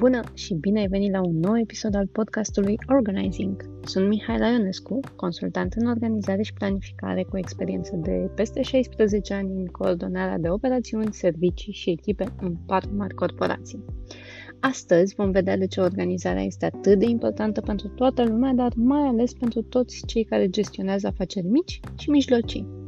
Bună și bine ai venit la un nou episod al podcastului Organizing. Sunt Mihai Ionescu, consultant în organizare și planificare cu experiență de peste 16 ani în coordonarea de operațiuni, servicii și echipe în patru mari corporații. Astăzi vom vedea de ce organizarea este atât de importantă pentru toată lumea, dar mai ales pentru toți cei care gestionează afaceri mici și mijlocii.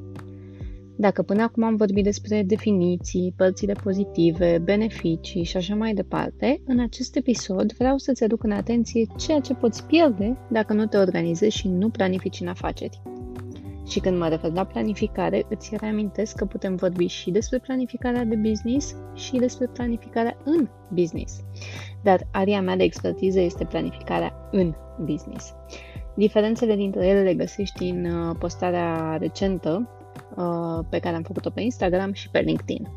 Dacă până acum am vorbit despre definiții, părțile pozitive, beneficii și așa mai departe, în acest episod vreau să-ți aduc în atenție ceea ce poți pierde dacă nu te organizezi și nu planifici în afaceri. Și când mă refer la planificare, îți reamintesc că putem vorbi și despre planificarea de business și despre planificarea în business. Dar aria mea de expertiză este planificarea în business. Diferențele dintre ele le găsești în uh, postarea recentă Uh, pe care am făcut-o pe Instagram și pe LinkedIn.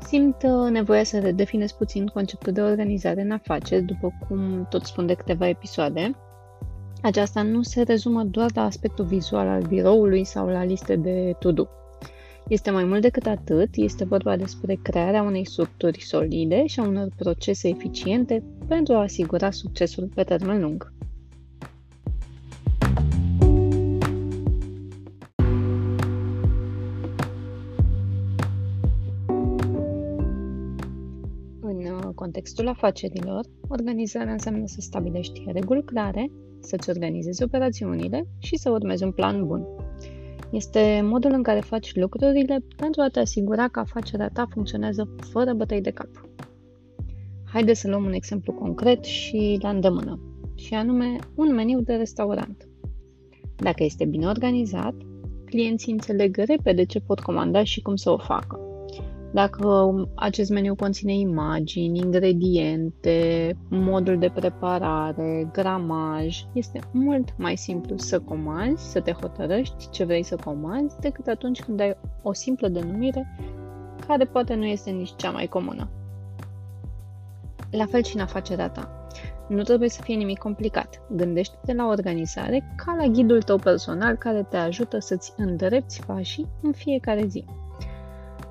Simt uh, nevoia să redefinez puțin conceptul de organizare în afaceri, după cum tot spun de câteva episoade. Aceasta nu se rezumă doar la aspectul vizual al biroului sau la liste de to-do. Este mai mult decât atât, este vorba despre crearea unei structuri solide și a unor procese eficiente pentru a asigura succesul pe termen lung. Contextul afacerilor, organizarea înseamnă să stabilești reguli clare, să-ți organizezi operațiunile și să urmezi un plan bun. Este modul în care faci lucrurile pentru a te asigura că afacerea ta funcționează fără bătăi de cap. Haideți să luăm un exemplu concret și la îndemână, și anume un meniu de restaurant. Dacă este bine organizat, clienții înțeleg repede ce pot comanda și cum să o facă. Dacă acest meniu conține imagini, ingrediente, modul de preparare, gramaj, este mult mai simplu să comanzi, să te hotărăști ce vrei să comanzi, decât atunci când ai o simplă denumire care poate nu este nici cea mai comună. La fel și în afacerea ta. Nu trebuie să fie nimic complicat. Gândește-te la organizare ca la ghidul tău personal care te ajută să-ți îndrepți pașii în fiecare zi.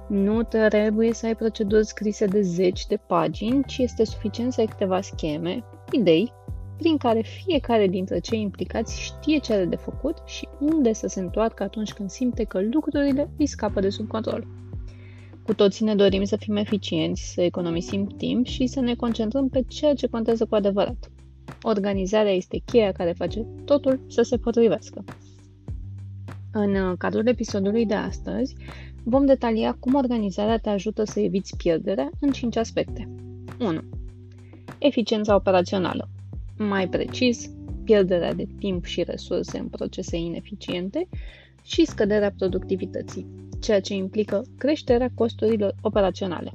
Nu trebuie să ai proceduri scrise de zeci de pagini, ci este suficient să ai câteva scheme, idei, prin care fiecare dintre cei implicați știe ce are de făcut și unde să se întoarcă atunci când simte că lucrurile îi scapă de sub control. Cu toții ne dorim să fim eficienți, să economisim timp și să ne concentrăm pe ceea ce contează cu adevărat. Organizarea este cheia care face totul să se potrivească. În cadrul episodului de astăzi, Vom detalia cum organizarea te ajută să eviți pierderea în 5 aspecte. 1. Eficiența operațională. Mai precis, pierderea de timp și resurse în procese ineficiente și scăderea productivității, ceea ce implică creșterea costurilor operaționale.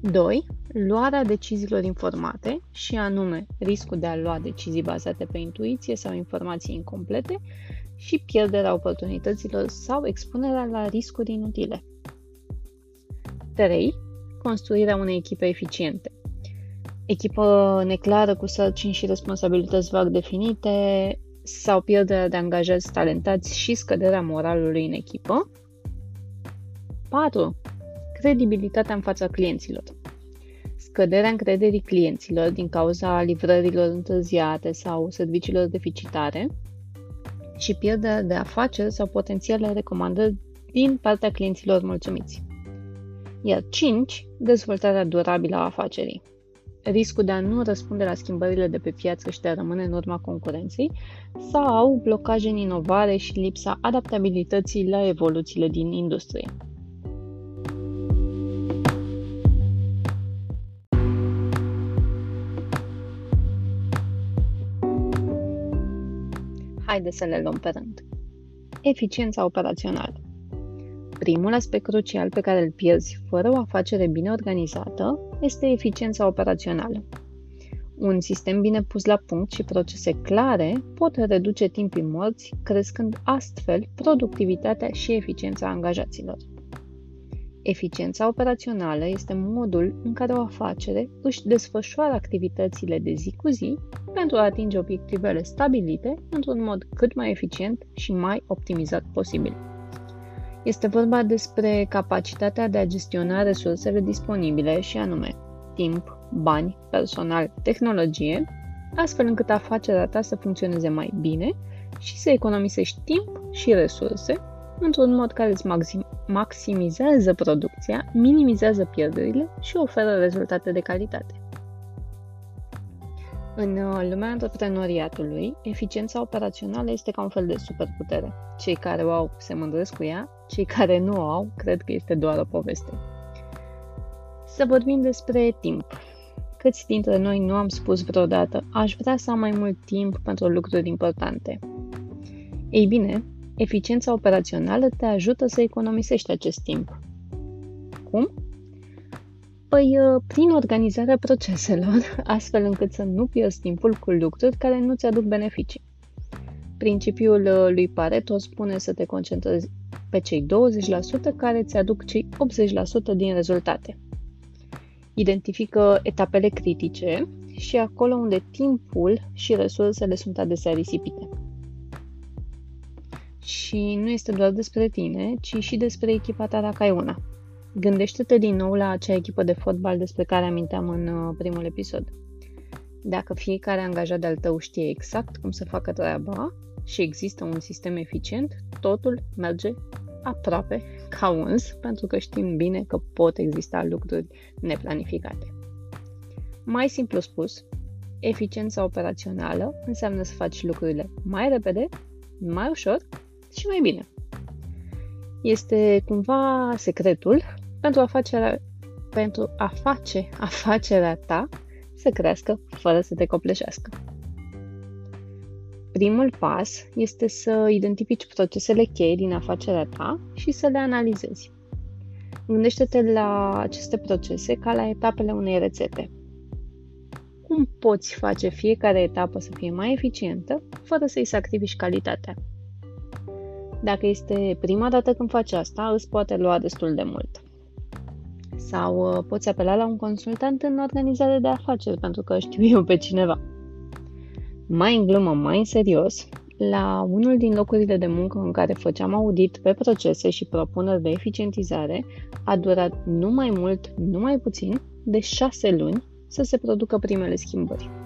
2. Luarea deciziilor informate și anume riscul de a lua decizii bazate pe intuiție sau informații incomplete și pierderea oportunităților sau expunerea la riscuri inutile. 3. Construirea unei echipe eficiente. Echipă neclară cu sarcini și responsabilități vag definite sau pierderea de angajați talentați și scăderea moralului în echipă. 4. Credibilitatea în fața clienților. Scăderea încrederii clienților din cauza livrărilor întârziate sau serviciilor deficitare și pierderea de afaceri sau potențiale recomandări din partea clienților mulțumiți. Iar 5. Dezvoltarea durabilă a afacerii. Riscul de a nu răspunde la schimbările de pe piață și de a rămâne în urma concurenței sau blocaje în inovare și lipsa adaptabilității la evoluțiile din industrie. Haideți să le luăm pe rând. Eficiența operațională. Primul aspect crucial pe care îl pierzi fără o afacere bine organizată este eficiența operațională. Un sistem bine pus la punct și procese clare pot reduce timpii morți, crescând astfel productivitatea și eficiența angajaților. Eficiența operațională este modul în care o afacere își desfășoară activitățile de zi cu zi pentru a atinge obiectivele stabilite într-un mod cât mai eficient și mai optimizat posibil. Este vorba despre capacitatea de a gestiona resursele disponibile și anume timp, bani, personal, tehnologie, astfel încât afacerea ta să funcționeze mai bine și să economisești timp și resurse într-un mod care îți maxim- maximizează producția, minimizează pierderile și oferă rezultate de calitate. În uh, lumea antreprenoriatului, eficiența operațională este ca un fel de superputere. Cei care o au se mândresc cu ea, cei care nu o au cred că este doar o poveste. Să vorbim despre timp. Câți dintre noi nu am spus vreodată, aș vrea să am mai mult timp pentru lucruri importante? Ei bine, eficiența operațională te ajută să economisești acest timp. Cum? Păi, uh, prin organizarea proceselor, astfel încât să nu pierzi timpul cu lucruri care nu ți aduc beneficii. Principiul uh, lui Pareto spune să te concentrezi pe cei 20% care ți aduc cei 80% din rezultate. Identifică etapele critice și acolo unde timpul și resursele sunt adesea risipite. Și nu este doar despre tine, ci și despre echipa ta dacă ai una. Gândește-te din nou la acea echipă de fotbal despre care aminteam în uh, primul episod. Dacă fiecare angajat de-al tău știe exact cum să facă treaba și există un sistem eficient, totul merge aproape ca uns, pentru că știm bine că pot exista lucruri neplanificate. Mai simplu spus, eficiența operațională înseamnă să faci lucrurile mai repede, mai ușor și mai bine. Este cumva secretul pentru a, face, pentru a face afacerea ta să crească fără să te copleșească. Primul pas este să identifici procesele cheie din afacerea ta și să le analizezi. Gândește-te la aceste procese ca la etapele unei rețete. Cum poți face fiecare etapă să fie mai eficientă fără să-i sacrifici calitatea? Dacă este prima dată când faci asta, îți poate lua destul de mult sau uh, poți apela la un consultant în organizare de afaceri, pentru că știu eu pe cineva. Mai în glumă, mai în serios, la unul din locurile de muncă în care făceam audit pe procese și propuneri de eficientizare, a durat nu mai mult, nu mai puțin, de șase luni să se producă primele schimbări.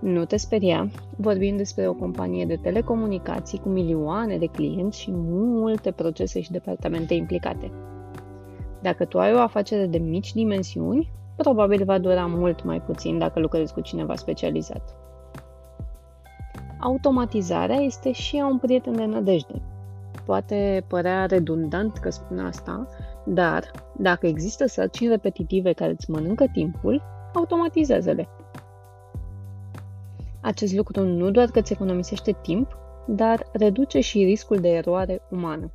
Nu te speria, vorbim despre o companie de telecomunicații cu milioane de clienți și multe procese și departamente implicate. Dacă tu ai o afacere de mici dimensiuni, probabil va dura mult mai puțin dacă lucrezi cu cineva specializat. Automatizarea este și ea un prieten de nădejde. Poate părea redundant că spun asta, dar dacă există sarcini repetitive care îți mănâncă timpul, automatizează-le. Acest lucru nu doar că îți economisește timp, dar reduce și riscul de eroare umană.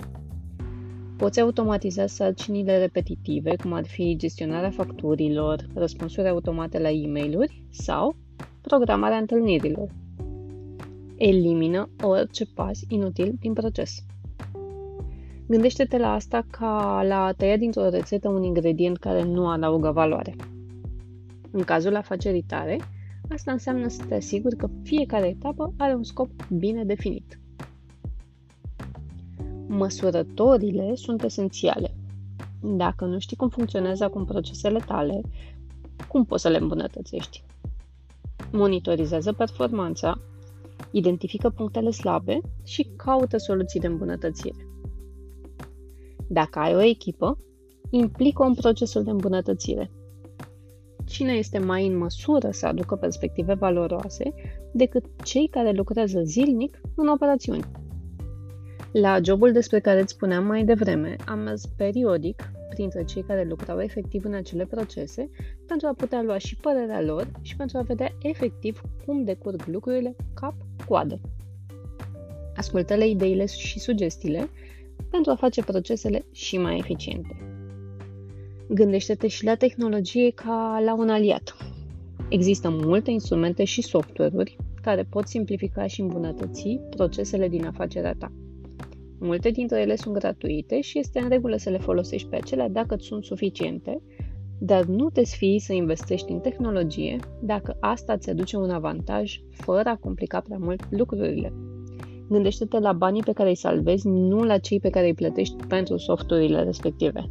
Poți automatiza sarcinile repetitive, cum ar fi gestionarea facturilor, răspunsuri automate la e mail sau programarea întâlnirilor. Elimină orice pas inutil din proces. Gândește-te la asta ca la a tăia dintr-o rețetă un ingredient care nu adaugă valoare. În cazul afacerii tare, asta înseamnă să te asiguri că fiecare etapă are un scop bine definit măsurătorile sunt esențiale. Dacă nu știi cum funcționează acum procesele tale, cum poți să le îmbunătățești? Monitorizează performanța, identifică punctele slabe și caută soluții de îmbunătățire. Dacă ai o echipă, implică în procesul de îmbunătățire. Cine este mai în măsură să aducă perspective valoroase decât cei care lucrează zilnic în operațiuni? La jobul despre care îți spuneam mai devreme, am mers periodic printre cei care lucrau efectiv în acele procese pentru a putea lua și părerea lor și pentru a vedea efectiv cum decurg lucrurile cap-coadă. Ascultă-le ideile și sugestiile pentru a face procesele și mai eficiente. Gândește-te și la tehnologie ca la un aliat. Există multe instrumente și software-uri care pot simplifica și îmbunătăți procesele din afacerea ta. Multe dintre ele sunt gratuite și este în regulă să le folosești pe acelea dacă îți sunt suficiente, dar nu te sfii să investești în tehnologie dacă asta îți aduce un avantaj fără a complica prea mult lucrurile. Gândește-te la banii pe care îi salvezi, nu la cei pe care îi plătești pentru softurile respective.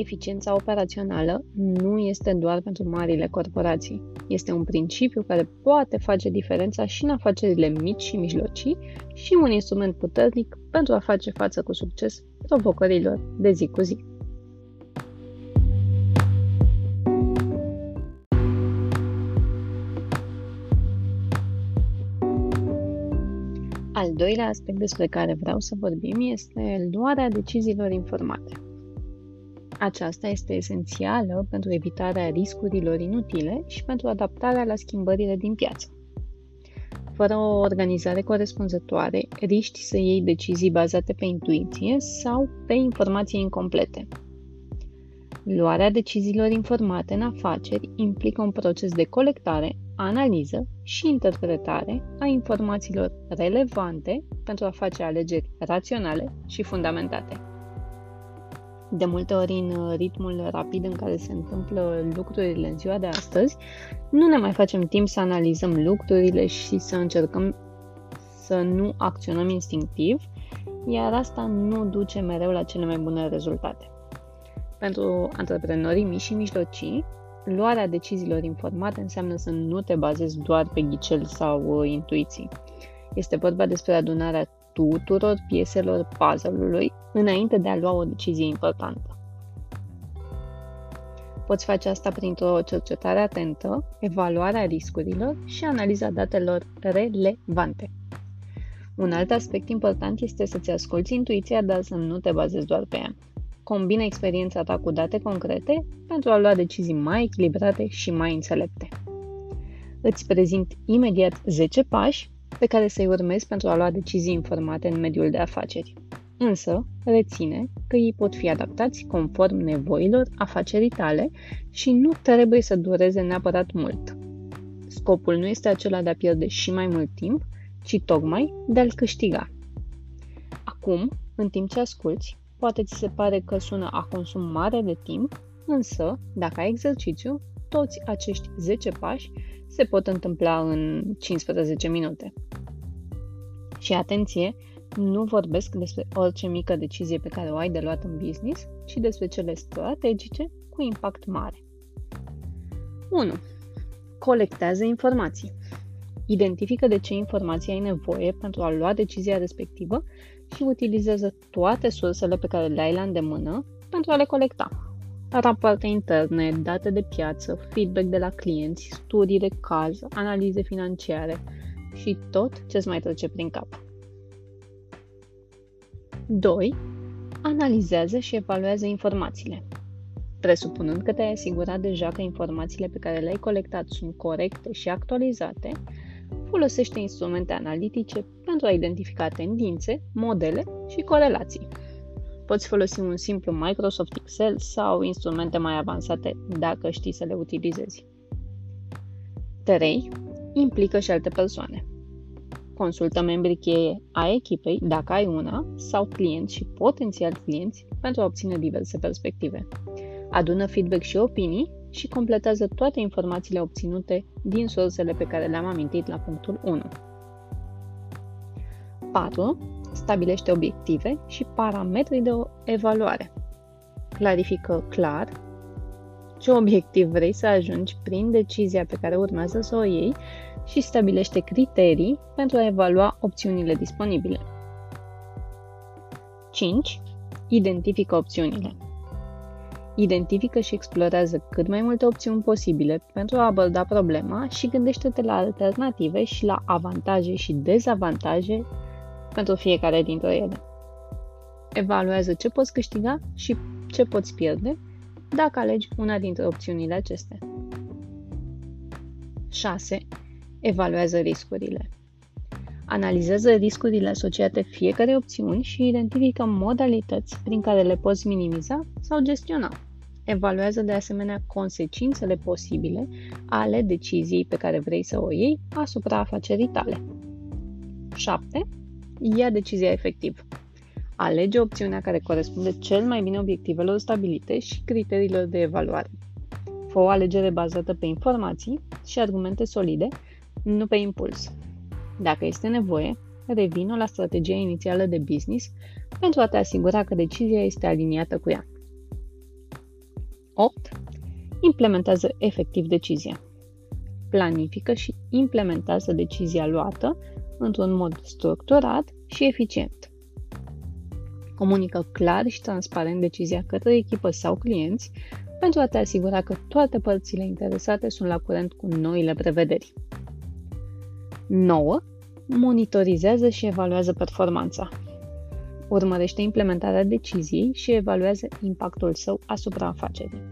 Eficiența operațională nu este doar pentru marile corporații. Este un principiu care poate face diferența și în afacerile mici și mijlocii și un instrument puternic pentru a face față cu succes provocărilor de zi cu zi. Al doilea aspect despre care vreau să vorbim este luarea deciziilor informate. Aceasta este esențială pentru evitarea riscurilor inutile și pentru adaptarea la schimbările din piață. Fără o organizare corespunzătoare, riști să iei decizii bazate pe intuiție sau pe informații incomplete. Luarea deciziilor informate în afaceri implică un proces de colectare, analiză și interpretare a informațiilor relevante pentru a face alegeri raționale și fundamentate. De multe ori, în ritmul rapid în care se întâmplă lucrurile în ziua de astăzi, nu ne mai facem timp să analizăm lucrurile și să încercăm să nu acționăm instinctiv, iar asta nu duce mereu la cele mai bune rezultate. Pentru antreprenorii mici și mijlocii, luarea deciziilor informate înseamnă să nu te bazezi doar pe ghicel sau uh, intuiții. Este vorba despre adunarea tuturor pieselor puzzle-ului înainte de a lua o decizie importantă. Poți face asta printr-o cercetare atentă, evaluarea riscurilor și analiza datelor relevante. Un alt aspect important este să-ți asculți intuiția, dar să nu te bazezi doar pe ea. Combina experiența ta cu date concrete pentru a lua decizii mai echilibrate și mai înțelepte. Îți prezint imediat 10 pași pe care să-i urmezi pentru a lua decizii informate în mediul de afaceri. Însă, reține că ei pot fi adaptați conform nevoilor afacerii tale și nu trebuie să dureze neapărat mult. Scopul nu este acela de a pierde și mai mult timp, ci tocmai de a-l câștiga. Acum, în timp ce asculți, poate ți se pare că sună a consum mare de timp, însă, dacă ai exercițiu, toți acești 10 pași se pot întâmpla în 15 minute. Și atenție, nu vorbesc despre orice mică decizie pe care o ai de luat în business, ci despre cele strategice cu impact mare. 1. Colectează informații. Identifică de ce informații ai nevoie pentru a lua decizia respectivă și utilizează toate sursele pe care le ai la îndemână pentru a le colecta rapoarte interne, date de piață, feedback de la clienți, studii de caz, analize financiare și tot ce îți mai trece prin cap. 2. Analizează și evaluează informațiile. Presupunând că te-ai asigurat deja că informațiile pe care le-ai colectat sunt corecte și actualizate, folosește instrumente analitice pentru a identifica tendințe, modele și corelații. Poți folosi un simplu Microsoft Excel sau instrumente mai avansate dacă știi să le utilizezi. 3. Implică și alte persoane. Consultă membrii cheie a echipei, dacă ai una, sau clienți și potențial clienți pentru a obține diverse perspective. Adună feedback și opinii și completează toate informațiile obținute din sursele pe care le-am amintit la punctul 1. 4 stabilește obiective și parametri de evaluare. Clarifică clar ce obiectiv vrei să ajungi prin decizia pe care urmează să o iei și stabilește criterii pentru a evalua opțiunile disponibile. 5. Identifică opțiunile. Identifică și explorează cât mai multe opțiuni posibile pentru a aborda problema și gândește-te la alternative și la avantaje și dezavantaje pentru fiecare dintre ele. Evaluează ce poți câștiga și ce poți pierde dacă alegi una dintre opțiunile acestea. 6. Evaluează riscurile. Analizează riscurile asociate fiecare opțiuni și identifică modalități prin care le poți minimiza sau gestiona. Evaluează de asemenea consecințele posibile ale deciziei pe care vrei să o iei asupra afacerii tale. 7 ia decizia efectiv. Alege opțiunea care corespunde cel mai bine obiectivelor stabilite și criteriilor de evaluare. Fă o alegere bazată pe informații și argumente solide, nu pe impuls. Dacă este nevoie, revină la strategia inițială de business pentru a te asigura că decizia este aliniată cu ea. 8. Implementează efectiv decizia. Planifică și implementează decizia luată într-un mod structurat și eficient. Comunică clar și transparent decizia către echipă sau clienți pentru a te asigura că toate părțile interesate sunt la curent cu noile prevederi. 9. Monitorizează și evaluează performanța. Urmărește implementarea deciziei și evaluează impactul său asupra afacerii.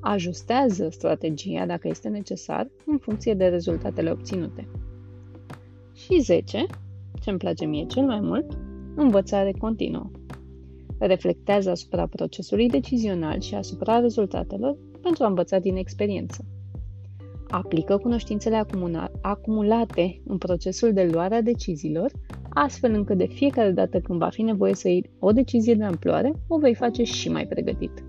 Ajustează strategia dacă este necesar în funcție de rezultatele obținute. Și 10. Ce îmi place mie cel mai mult, învățare continuă. Reflectează asupra procesului decizional și asupra rezultatelor pentru a învăța din experiență. Aplică cunoștințele acumulate în procesul de luare a deciziilor, astfel încât de fiecare dată când va fi nevoie să iei o decizie de amploare, o vei face și mai pregătit.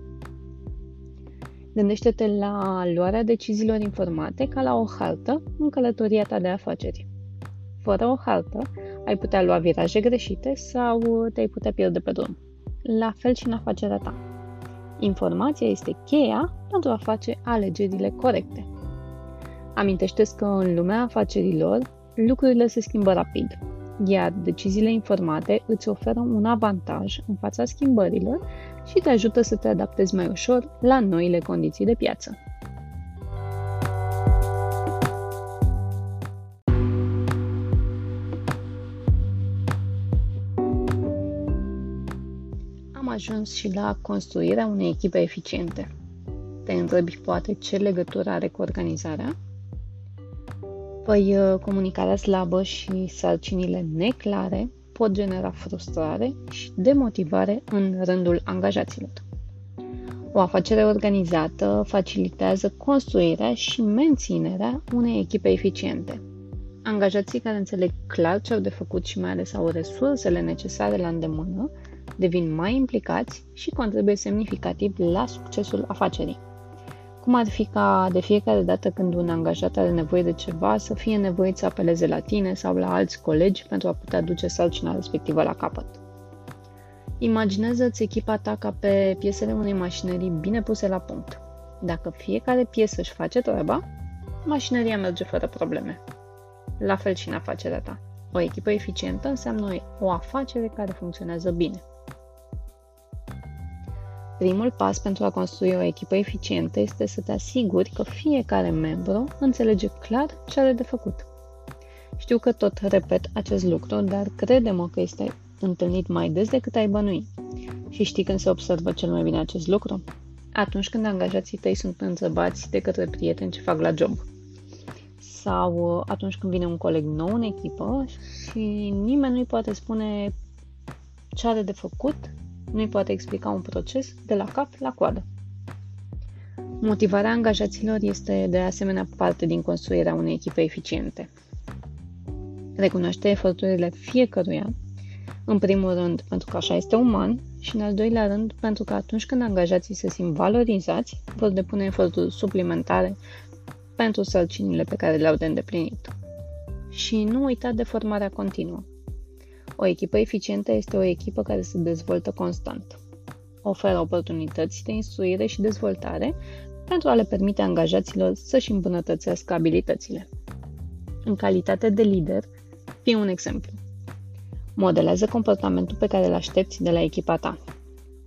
Gândește-te la luarea deciziilor informate ca la o hartă în călătoria ta de afaceri. Fără o hartă, ai putea lua viraje greșite sau te-ai putea pierde pe drum. La fel și în afacerea ta. Informația este cheia pentru a face alegerile corecte. amintește că în lumea afacerilor lucrurile se schimbă rapid, iar deciziile informate îți oferă un avantaj în fața schimbărilor și te ajută să te adaptezi mai ușor la noile condiții de piață. Ajuns și la construirea unei echipe eficiente. Te întrebi poate ce legătură are cu organizarea? Păi uh, comunicarea slabă și sarcinile neclare pot genera frustrare și demotivare în rândul angajaților. O afacere organizată facilitează construirea și menținerea unei echipe eficiente. Angajații care înțeleg clar ce au de făcut și mai ales au resursele necesare la îndemână devin mai implicați și contribuie semnificativ la succesul afacerii cum ar fi ca de fiecare dată când un angajat are nevoie de ceva să fie nevoit să apeleze la tine sau la alți colegi pentru a putea duce sarcina respectivă la capăt. Imaginează-ți echipa ta ca pe piesele unei mașinării bine puse la punct. Dacă fiecare piesă își face treaba, mașinăria merge fără probleme. La fel și în afacerea ta. O echipă eficientă înseamnă o afacere care funcționează bine. Primul pas pentru a construi o echipă eficientă este să te asiguri că fiecare membru înțelege clar ce are de făcut. Știu că tot repet acest lucru, dar crede-mă că este întâlnit mai des decât ai bănui. Și știi când se observă cel mai bine acest lucru? Atunci când angajații tăi sunt întrebați de către prieteni ce fac la job. Sau atunci când vine un coleg nou în echipă și nimeni nu-i poate spune ce are de făcut nu-i poate explica un proces de la cap la coadă. Motivarea angajaților este de asemenea parte din construirea unei echipe eficiente. Recunoaște eforturile fiecăruia, în primul rând pentru că așa este uman și în al doilea rând pentru că atunci când angajații se simt valorizați, vor depune eforturi suplimentare pentru sarcinile pe care le-au de îndeplinit. Și nu uita de formarea continuă. O echipă eficientă este o echipă care se dezvoltă constant. Oferă oportunități de instruire și dezvoltare pentru a le permite angajaților să-și îmbunătățească abilitățile. În calitate de lider, fii un exemplu. Modelează comportamentul pe care îl aștepți de la echipa ta.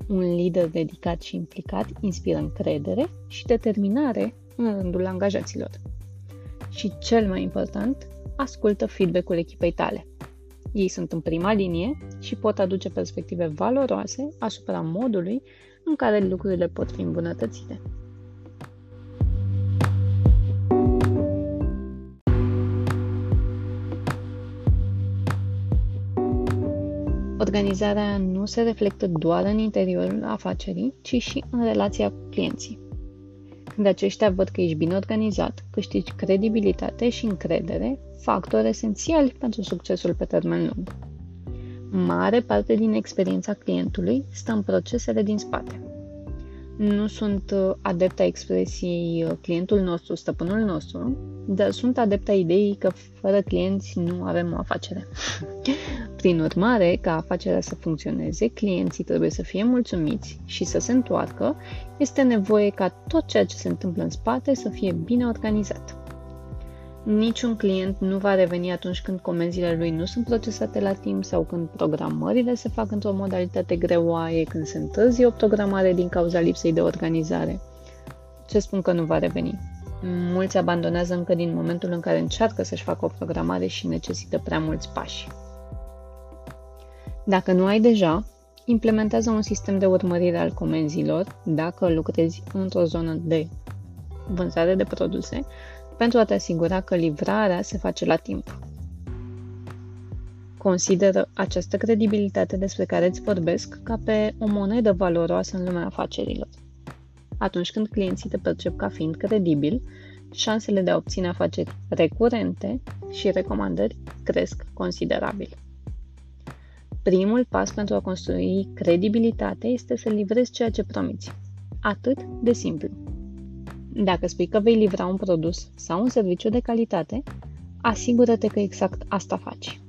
Un lider dedicat și implicat inspiră încredere și determinare în rândul angajaților. Și cel mai important, ascultă feedback-ul echipei tale. Ei sunt în prima linie și pot aduce perspective valoroase asupra modului în care lucrurile pot fi îmbunătățite. Organizarea nu se reflectă doar în interiorul afacerii, ci și în relația cu clienții. Când aceștia văd că ești bine organizat, câștigi credibilitate și încredere, factori esențiali pentru succesul pe termen lung. Mare parte din experiența clientului stă în procesele din spate. Nu sunt uh, adepta expresiei uh, clientul nostru, stăpânul nostru, dar sunt adepta ideii că fără clienți nu avem o afacere. Prin urmare, ca afacerea să funcționeze, clienții trebuie să fie mulțumiți și să se întoarcă, este nevoie ca tot ceea ce se întâmplă în spate să fie bine organizat. Niciun client nu va reveni atunci când comenzile lui nu sunt procesate la timp sau când programările se fac într-o modalitate greoaie, când se întârzie o programare din cauza lipsei de organizare. Ce spun că nu va reveni? Mulți abandonează încă din momentul în care încearcă să-și facă o programare și necesită prea mulți pași. Dacă nu ai deja, implementează un sistem de urmărire al comenzilor dacă lucrezi într-o zonă de vânzare de produse pentru a te asigura că livrarea se face la timp. Consideră această credibilitate despre care îți vorbesc ca pe o monedă valoroasă în lumea afacerilor. Atunci când clienții te percep ca fiind credibil, șansele de a obține afaceri recurente și recomandări cresc considerabil. Primul pas pentru a construi credibilitate este să livrezi ceea ce promiți. Atât de simplu. Dacă spui că vei livra un produs sau un serviciu de calitate, asigură-te că exact asta faci.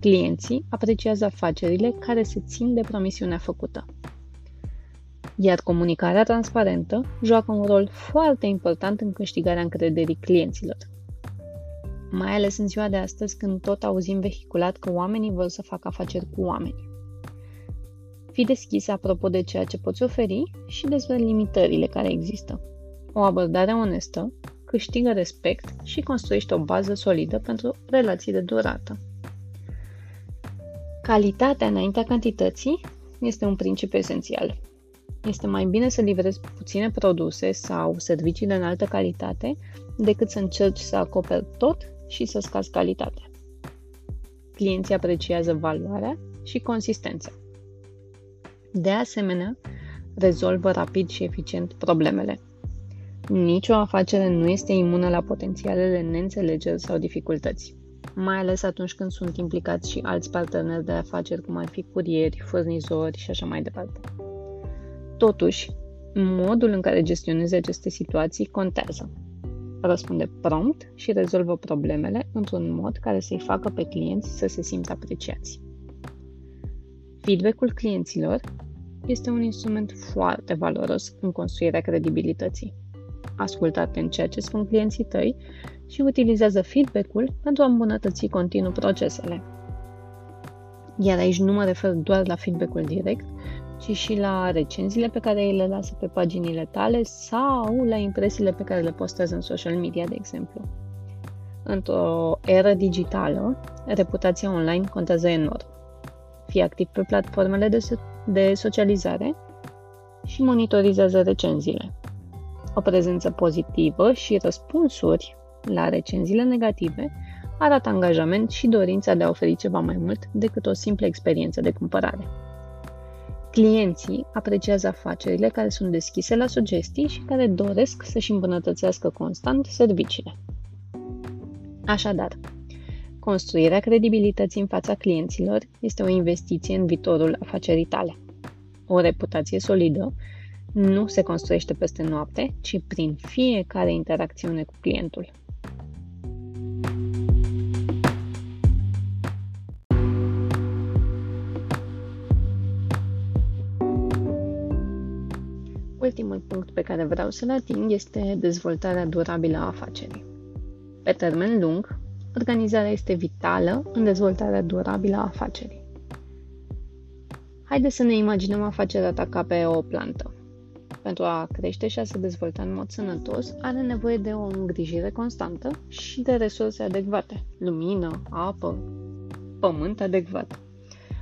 Clienții apreciază afacerile care se țin de promisiunea făcută. Iar comunicarea transparentă joacă un rol foarte important în câștigarea încrederii clienților. Mai ales în ziua de astăzi când tot auzim vehiculat că oamenii vor să facă afaceri cu oameni. Fii deschis apropo de ceea ce poți oferi și despre limitările care există. O abordare onestă câștigă respect și construiește o bază solidă pentru relații de durată. Calitatea înaintea cantității este un principiu esențial. Este mai bine să livrezi puține produse sau servicii de înaltă calitate decât să încerci să acoperi tot și să scazi calitatea. Clienții apreciază valoarea și consistența. De asemenea, rezolvă rapid și eficient problemele. Nicio afacere nu este imună la potențialele neînțelegeri sau dificultăți, mai ales atunci când sunt implicați și alți parteneri de afaceri, cum ar fi curieri, furnizori și așa mai departe. Totuși, modul în care gestionezi aceste situații contează. Răspunde prompt și rezolvă problemele într-un mod care să-i facă pe clienți să se simtă apreciați. Feedback-ul clienților este un instrument foarte valoros în construirea credibilității ascultă în ceea ce spun clienții tăi și utilizează feedback-ul pentru a îmbunătăți continuu procesele. Iar aici nu mă refer doar la feedback-ul direct, ci și la recenziile pe care îi le lasă pe paginile tale sau la impresiile pe care le postează în social media, de exemplu. Într-o eră digitală, reputația online contează enorm. Fii activ pe platformele de, so- de socializare și monitorizează recenziile o prezență pozitivă și răspunsuri la recenziile negative arată angajament și dorința de a oferi ceva mai mult decât o simplă experiență de cumpărare. Clienții apreciază afacerile care sunt deschise la sugestii și care doresc să-și îmbunătățească constant serviciile. Așadar, construirea credibilității în fața clienților este o investiție în viitorul afacerii tale. O reputație solidă nu se construiește peste noapte, ci prin fiecare interacțiune cu clientul. Ultimul punct pe care vreau să-l ating este dezvoltarea durabilă a afacerii. Pe termen lung, organizarea este vitală în dezvoltarea durabilă a afacerii. Haideți să ne imaginăm afacerea ta ca pe o plantă pentru a crește și a se dezvolta în mod sănătos, are nevoie de o îngrijire constantă și de resurse adecvate, lumină, apă, pământ adecvat.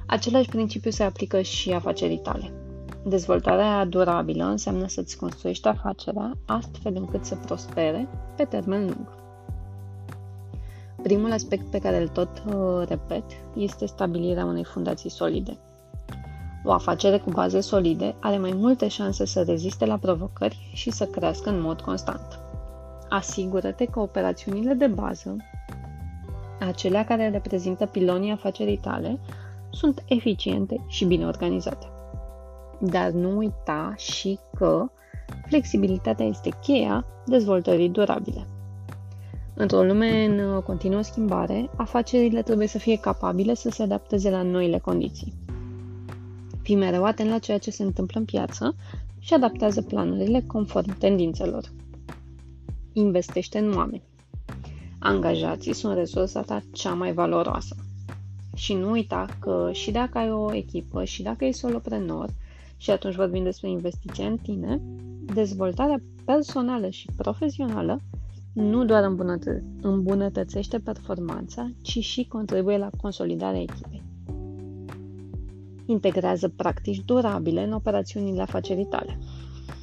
Același principiu se aplică și afacerii tale. Dezvoltarea durabilă înseamnă să-ți construiești afacerea astfel încât să prospere pe termen lung. Primul aspect pe care îl tot uh, repet este stabilirea unei fundații solide. O afacere cu baze solide are mai multe șanse să reziste la provocări și să crească în mod constant. Asigură-te că operațiunile de bază, acelea care reprezintă pilonii afacerii tale, sunt eficiente și bine organizate. Dar nu uita și că flexibilitatea este cheia dezvoltării durabile. Într-o lume în continuă schimbare, afacerile trebuie să fie capabile să se adapteze la noile condiții. Fii mereu atent la ceea ce se întâmplă în piață și adaptează planurile conform tendințelor. Investește în oameni. Angajații sunt resursa ta cea mai valoroasă. Și nu uita că și dacă ai o echipă, și dacă ești soloprenor, și atunci vorbim despre investiția în tine, dezvoltarea personală și profesională nu doar îmbunătă- îmbunătățește performanța, ci și contribuie la consolidarea echipei. Integrează practici durabile în operațiunile afacerii tale.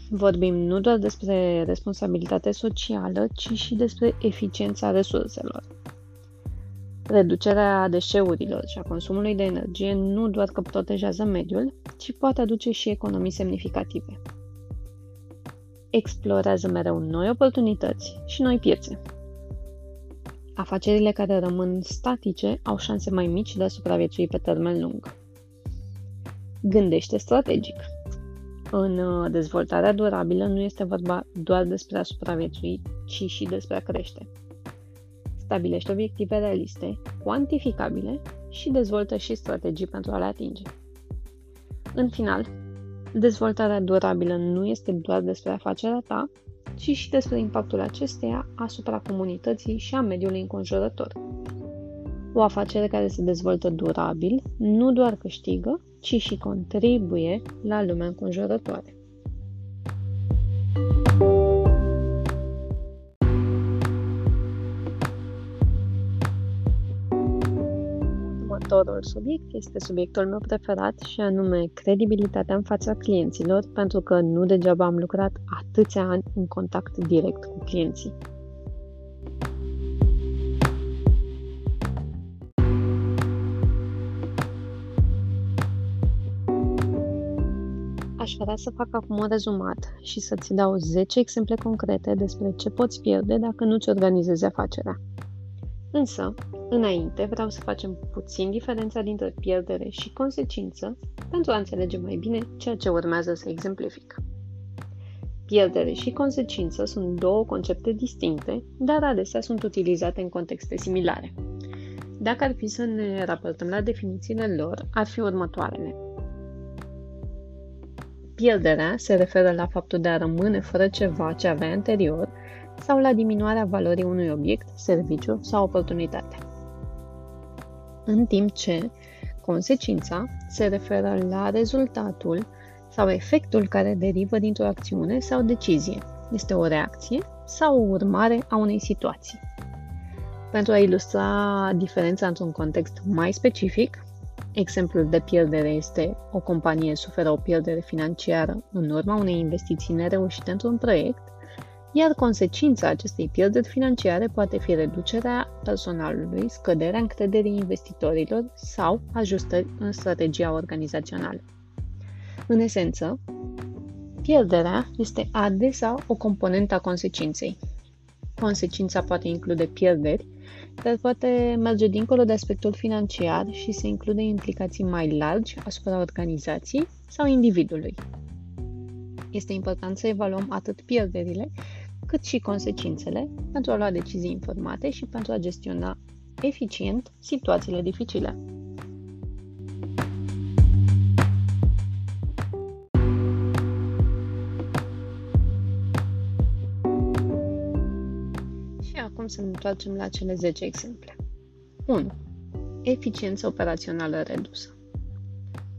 Vorbim nu doar despre responsabilitate socială, ci și despre eficiența resurselor. Reducerea deșeurilor și a consumului de energie nu doar că protejează mediul, ci poate aduce și economii semnificative. Explorează mereu noi oportunități și noi piețe. Afacerile care rămân statice au șanse mai mici de a supraviețui pe termen lung. Gândește strategic. În uh, dezvoltarea durabilă nu este vorba doar despre a supraviețui, ci și despre a crește. Stabilește obiective realiste, cuantificabile și dezvoltă și strategii pentru a le atinge. În final, dezvoltarea durabilă nu este doar despre afacerea ta, ci și despre impactul acesteia asupra comunității și a mediului înconjurător. O afacere care se dezvoltă durabil nu doar câștigă, ci și contribuie la lumea înconjurătoare. Următorul subiect este subiectul meu preferat și anume credibilitatea în fața clienților, pentru că nu degeaba am lucrat atâția ani în contact direct cu clienții. Aș vrea să fac acum un rezumat și să-ți dau 10 exemple concrete despre ce poți pierde dacă nu-ți organizezi afacerea. Însă, înainte, vreau să facem puțin diferența dintre pierdere și consecință pentru a înțelege mai bine ceea ce urmează să exemplific. Pierdere și consecință sunt două concepte distincte, dar adesea sunt utilizate în contexte similare. Dacă ar fi să ne raportăm la definițiile lor, ar fi următoarele. Pierderea se referă la faptul de a rămâne fără ceva ce avea anterior sau la diminuarea valorii unui obiect, serviciu sau oportunitate. În timp ce consecința se referă la rezultatul sau efectul care derivă dintr-o acțiune sau decizie. Este o reacție sau o urmare a unei situații. Pentru a ilustra diferența într-un context mai specific, Exemplul de pierdere este o companie suferă o pierdere financiară în urma unei investiții nereușite într-un proiect, iar consecința acestei pierderi financiare poate fi reducerea personalului, scăderea încrederii investitorilor sau ajustări în strategia organizațională. În esență, pierderea este adesea o componentă a consecinței. Consecința poate include pierderi dar poate merge dincolo de aspectul financiar și se include implicații mai largi asupra organizației sau individului. Este important să evaluăm atât pierderile, cât și consecințele pentru a lua decizii informate și pentru a gestiona eficient situațiile dificile. Acum să ne întoarcem la cele 10 exemple. 1. Eficiență operațională redusă.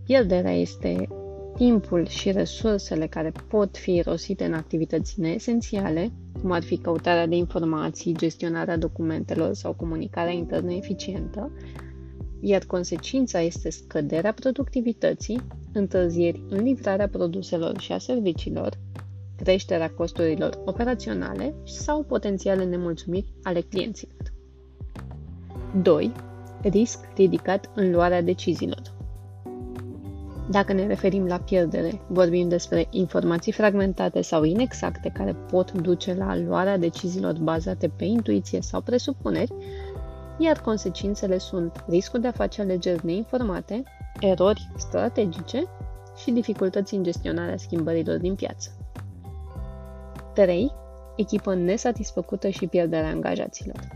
Pierderea este timpul și resursele care pot fi irosite în activități neesențiale, cum ar fi căutarea de informații, gestionarea documentelor sau comunicarea internă eficientă, iar consecința este scăderea productivității, întârzieri în livrarea produselor și a serviciilor, creșterea costurilor operaționale sau potențiale nemulțumiri ale clienților. 2. Risc ridicat în luarea deciziilor. Dacă ne referim la pierdere, vorbim despre informații fragmentate sau inexacte care pot duce la luarea deciziilor bazate pe intuiție sau presupuneri, iar consecințele sunt riscul de a face alegeri neinformate, erori strategice și dificultăți în gestionarea schimbărilor din piață. 3. Echipă nesatisfăcută și pierderea angajaților.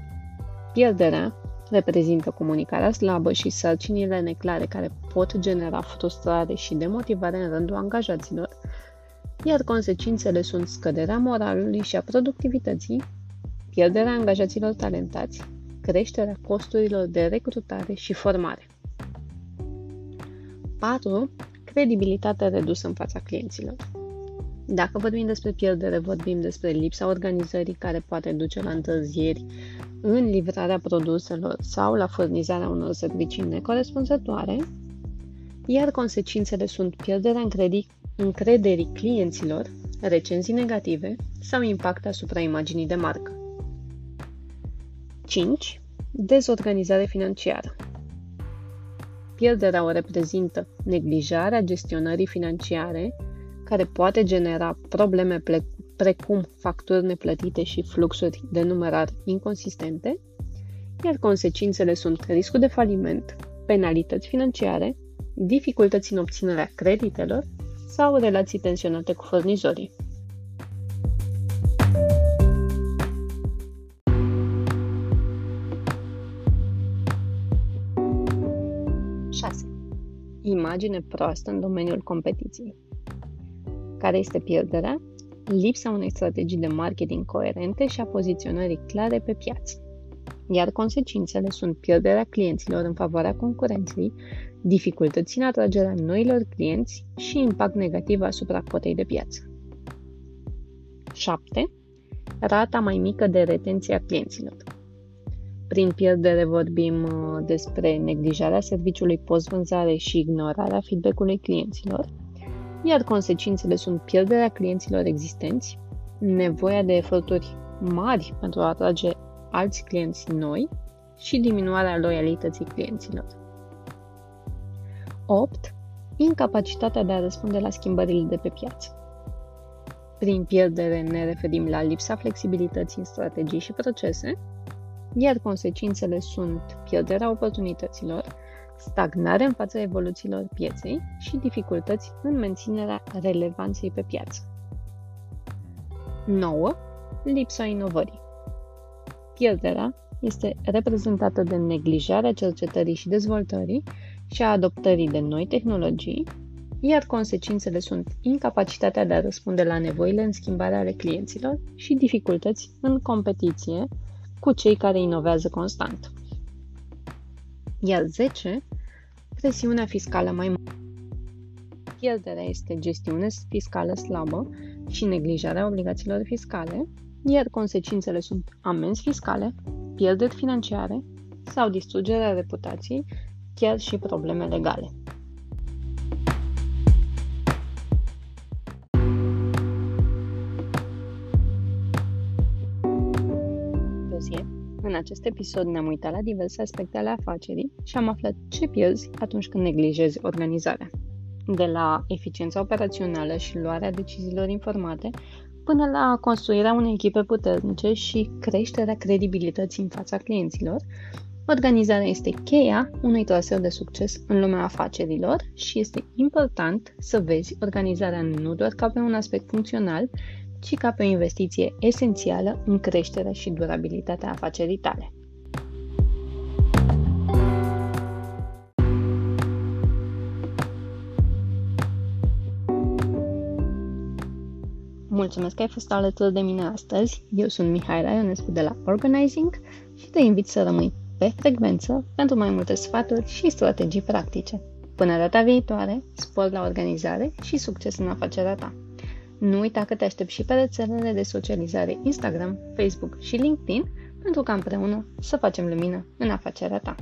Pierderea reprezintă comunicarea slabă și sarcinile neclare care pot genera frustrare și demotivare în rândul angajaților, iar consecințele sunt scăderea moralului și a productivității, pierderea angajaților talentați, creșterea costurilor de recrutare și formare. 4. Credibilitatea redusă în fața clienților. Dacă vorbim despre pierdere, vorbim despre lipsa organizării care poate duce la întârzieri în livrarea produselor sau la furnizarea unor servicii necorespunzătoare, iar consecințele sunt pierderea încrederii clienților, recenzii negative sau impact asupra imaginii de marcă. 5. Dezorganizare financiară. Pierderea o reprezintă neglijarea gestionării financiare, care poate genera probleme precum facturi neplătite și fluxuri de numerar inconsistente, iar consecințele sunt riscul de faliment, penalități financiare, dificultăți în obținerea creditelor sau relații tensionate cu furnizorii. 6. Imagine proastă în domeniul competiției. Care este pierderea? Lipsa unei strategii de marketing coerente și a poziționării clare pe piață. Iar consecințele sunt pierderea clienților în favoarea concurenței, dificultăți în atragerea noilor clienți și impact negativ asupra cotei de piață. 7. Rata mai mică de retenție a clienților. Prin pierdere vorbim uh, despre neglijarea serviciului post-vânzare și ignorarea feedback-ului clienților, iar consecințele sunt pierderea clienților existenți, nevoia de eforturi mari pentru a atrage alți clienți noi și diminuarea loialității clienților. 8. Incapacitatea de a răspunde la schimbările de pe piață. Prin pierdere ne referim la lipsa flexibilității în strategii și procese, iar consecințele sunt pierderea oportunităților, stagnare în fața evoluțiilor pieței și dificultăți în menținerea relevanței pe piață. 9. Lipsa inovării. Pierderea este reprezentată de neglijarea cercetării și dezvoltării și a adoptării de noi tehnologii, iar consecințele sunt incapacitatea de a răspunde la nevoile în schimbare ale clienților și dificultăți în competiție cu cei care inovează constant. Iar 10. Presiunea fiscală mai mare. Pierderea este gestiune fiscală slabă și neglijarea obligațiilor fiscale, iar consecințele sunt amenzi fiscale, pierderi financiare sau distrugerea reputației, chiar și probleme legale. Acest episod ne-am uitat la diverse aspecte ale afacerii și am aflat ce pierzi atunci când neglijezi organizarea. De la eficiența operațională și luarea deciziilor informate, până la construirea unei echipe puternice și creșterea credibilității în fața clienților, organizarea este cheia unui traseu de succes în lumea afacerilor și este important să vezi organizarea nu doar ca pe un aspect funcțional, ci ca pe o investiție esențială în creșterea și durabilitatea afacerii tale. Mulțumesc că ai fost alături de mine astăzi. Eu sunt Mihai Raionescu de la Organizing și te invit să rămâi pe frecvență pentru mai multe sfaturi și strategii practice. Până data viitoare, spor la organizare și succes în afacerea ta! Nu uita că te aștept și pe rețelele de socializare Instagram, Facebook și LinkedIn pentru ca împreună să facem lumină în afacerea ta.